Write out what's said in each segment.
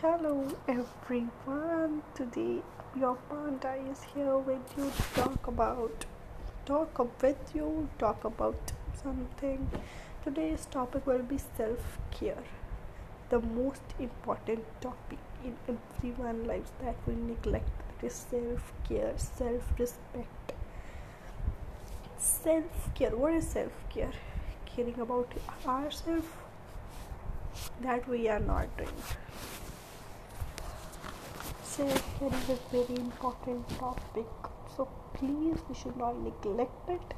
Hello everyone. Today your panda is here with you to talk about talk with you talk about something. Today's topic will be self-care. The most important topic in everyone's lives that we neglect that is self-care, self-respect. Self-care. What is self-care? Caring about ourselves that we are not doing self-care a very important topic. So please we should not neglect it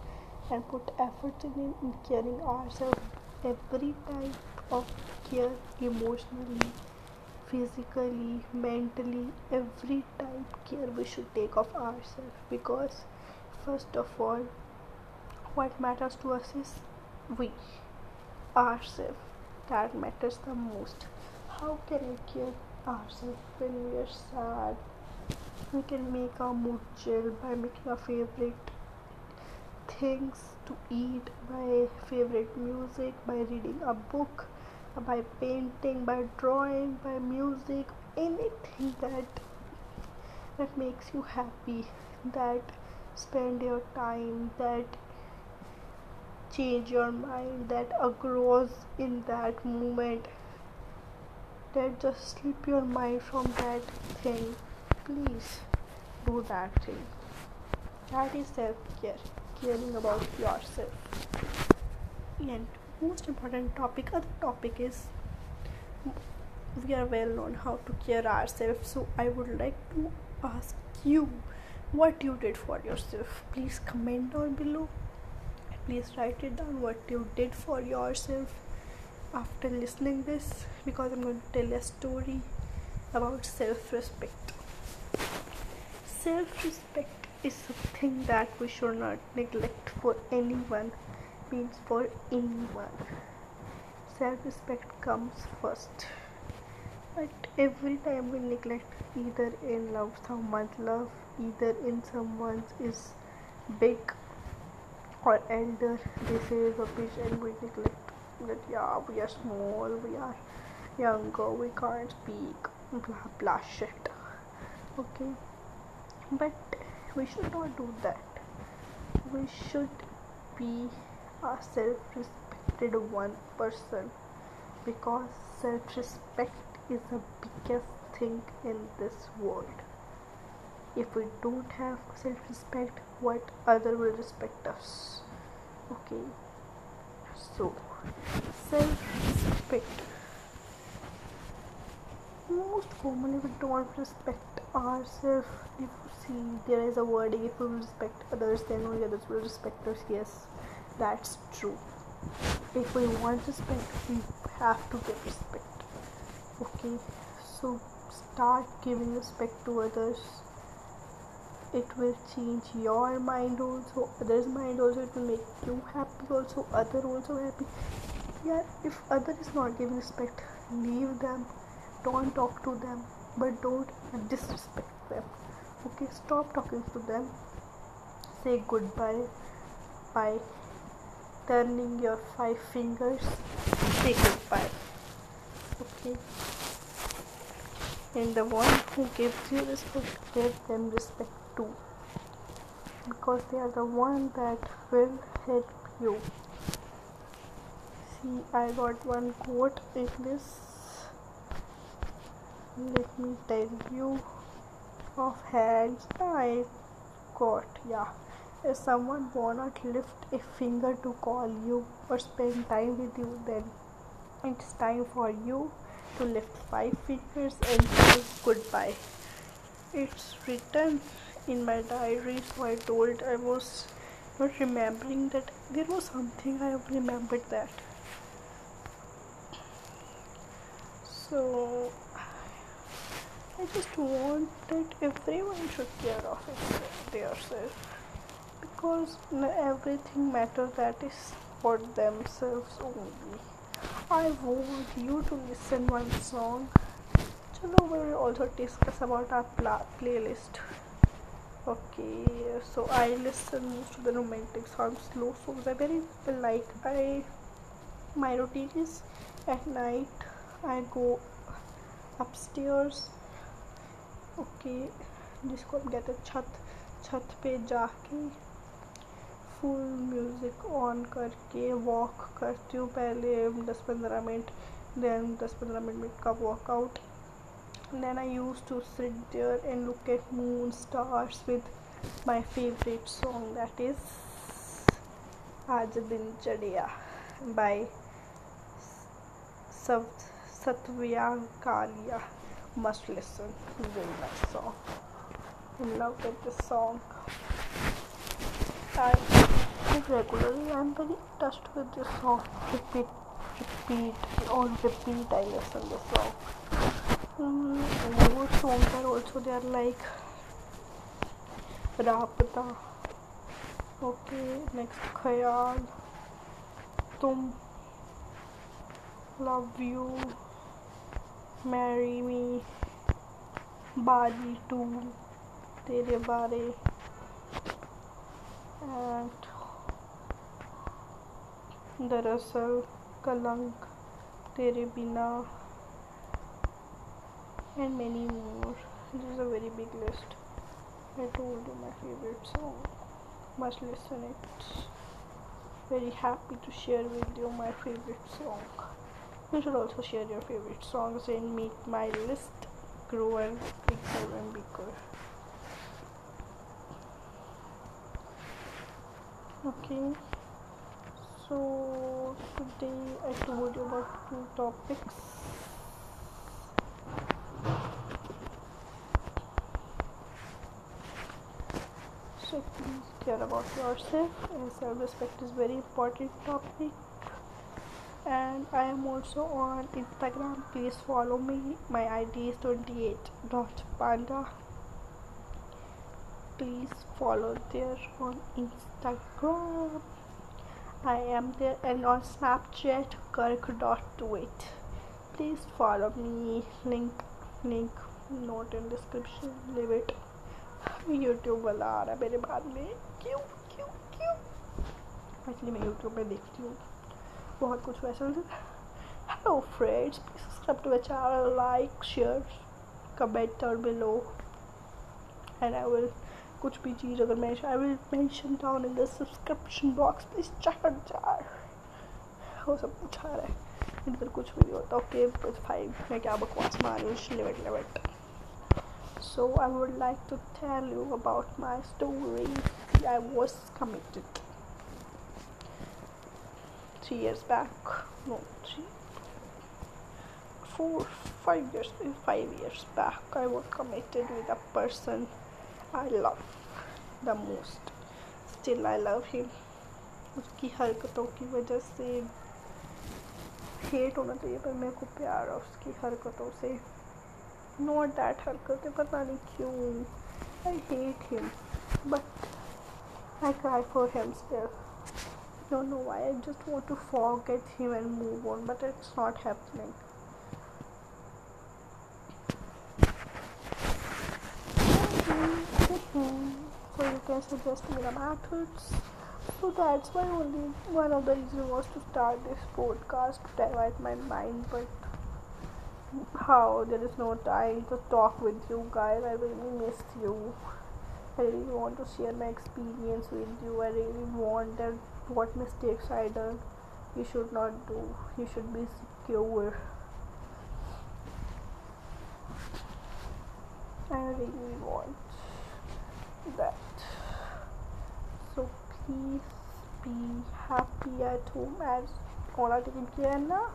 and put effort in, in caring ourselves every type of care emotionally physically mentally every type care we should take of ourselves. Because first of all what matters to us is we ourselves that matters the most. How can we care ourselves when we are sad. We can make our mood chill by making our favorite things to eat, by favorite music, by reading a book, by painting, by drawing, by music, anything that that makes you happy, that spend your time, that change your mind, that grows in that moment that just slip your mind from that thing. Please do that thing. That is self-care caring about yourself. And most important topic other topic is we are well known how to care ourselves so i would like to ask you what you did for yourself. Please comment down below. Please write it down what you did for yourself after listening this because i'm going to tell a story about self-respect. Self-respect is something that we should not neglect for anyone means for anyone. Self-respect comes first. But every time we neglect either in love someone's love either in someone's is big or elder they say rubbish and we neglect that yeah we are small we are younger we can't speak. Blah blah shit. Okay. But we should not do that. We should be a self-respected one person because self-respect is the biggest thing in this world. If we don't have self-respect what other will respect us? Okay. So self-respect. Most commonly we don't respect ourselves if see there is a wording if we respect others then only others will respect us. Yes that's true. If we want respect we have to give respect. Okay so start giving respect to others it will change your mind also others mind also it will make you happy also other also happy. Yeah if other is not giving respect leave them. Don't talk to them but don't disrespect them. Okay stop talking to them. Say goodbye by turning your five fingers. Say goodbye. Okay. And the one who gives you respect give them respect too because they are the one that will help you. See i got one quote in this. Let me tell you of hands i got yeah. If someone wanna lift a finger to call you or spend time with you then it's time for you to lift five fingers and say goodbye. It's written in my diary so i told i was not remembering that. There was something i remembered that. So i just want that everyone should care of it themselves because everything matters that is for themselves only. I want you to listen one song. Chalo, we will also discuss about our pla- playlist okay so i listen most to the romantic songs slow songs i very like i my routine is at night i go upstairs okay जिसको हम कहते हैं छत छत पे जाके full music on करके walk करती हूँ पहले दस पंद्रह मिनट देन दस पंद्रह मिनट का And then I used to sit there and look at moon stars with my favorite song that is Aaj Din Chadiya by Satvyankalia. Must listen, very nice song. Love at this song. I regularly I'm very touched with this song. Repeat, repeat, on repeat. I listen this song. some more songs are also there like रापता। Okay next ख्याल। तुम love you marry me बारी to, तेरे बारे। And दरअसल कलंक तेरे बिना and many more. This is a very big list. I told you my favorite song. Must listen it. Very happy to share with you my favorite song. You should also share your favorite songs and make my list grow and bigger and bigger. Okay. So today i told you about two topics so please care about yourself. And self-respect is very important topic. And i am also on instagram. Please follow me. My id is 28.panda please follow there on instagram. I am there and on snapchat kirk.tweet please follow me. Link link note in description. Leave it YouTube वाला आ रहा है मेरे बाद में। क्यों क्यों क्यों? एक्चुअली मैं यूट्यूब में देखती हूँ। बहुत कुछ वैसे hello friends please subscribe to my channel like share comment और बिलो एंड आई विल कुछ भी चीज़ अगर मैं I will mention down in the subscription box please check it वो सब कुछ आ रहा है। इधर कुछ भी नहीं होता। ओके फाइव मैं क्या बकवास मार? Limit limit so i would like to tell you about my story i was committed three years back no three four five years five years back i was committed with a person i love the most still i love him उसकी हरकतों की वजह से hate होना चाहिए पर मेरे को प्यार है उसकी हरकतों से not that हरकतें पता नहीं क्यों I hate him but I cry for him still don't know why I just want to forget him and move on but it's not happening so you can suggest me the methods so that's why only one of the reasons was to start this podcast to divert my mind but how? There is no time to talk with you guys. I really miss you. I really want to share my experience with you. I really want that what mistakes i done you should not do. You should be secure. I really want that. So please be happy at home. As all are taken care now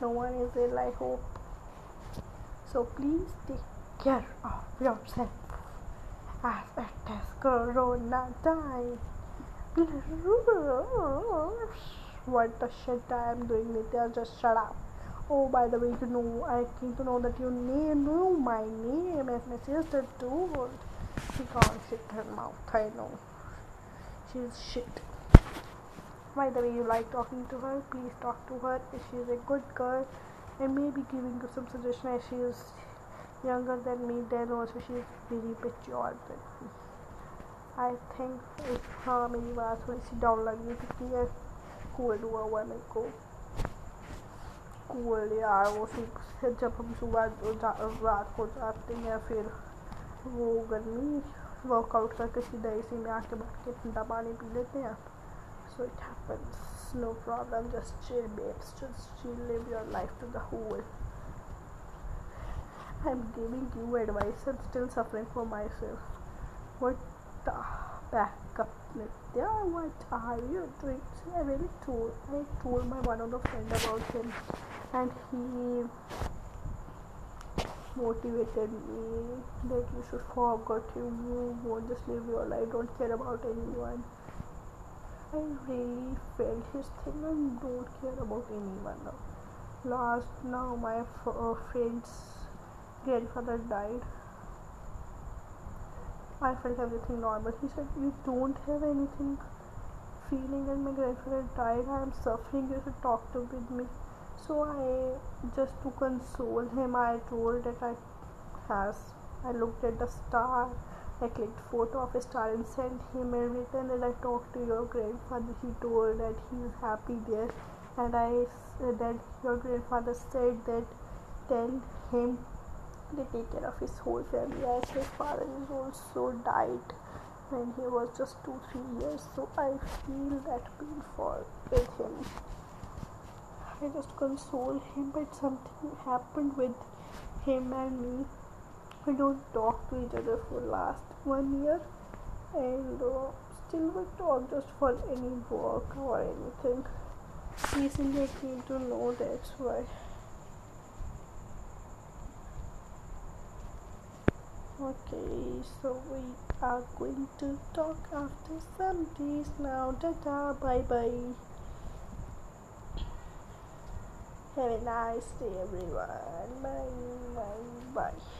no one is ill i hope so please take care of yourself as it is corona time. What the shit I am doing, Nitya? Just shut up. Oh, by the way, you know, I came to know that you know oh, my name as my sister told. She can't shit her mouth, I know. She's shit. By the way, you like talking to her, please talk to her. She's a good girl and maybe giving you some suggestion as she is younger than me then also she is very mature than me I think हाँ मेरी बात थोड़ी सी down लग रही थी कि ये cold हुआ हुआ मेरे को cool यार वो फिर जब हम सुबह रात को जाते हैं फिर वो गर्मी वर्कआउट करके सीधा इसी में आके बैठ के ठंडा पानी पी लेते हैं so it no problem. Just chill babes. Just chill. Live your life to the whole. I'm giving you advice and still suffering for myself. What the backup Nitya? What are you doing I really told I told my one of the friend about him and he motivated me that you should forget you. Move on just live your life. Don't care about anyone I really felt his thing and don't care about anyone. Now last now my uh, friend's grandfather died. I felt everything normal. He said you don't have anything feeling and my grandfather died. I am suffering. You should talk to with me. So I just to console him. I told that I has I looked at the star I clicked photo of a star and sent him a written and I talked to your grandfather. He told that he is happy there. And I said that your grandfather said that tell him to take care of his whole family as his father is also died when he was just two three years. So I feel that pain for with him. I just console him, but something happened with him and me. We don't talk to each other for last one year, and uh, still we talk just for any work or anything. Recently, I came to know that's why. Okay, so we are going to talk after some days now. Ta bye bye. Have a nice day, everyone. Bye, bye, bye.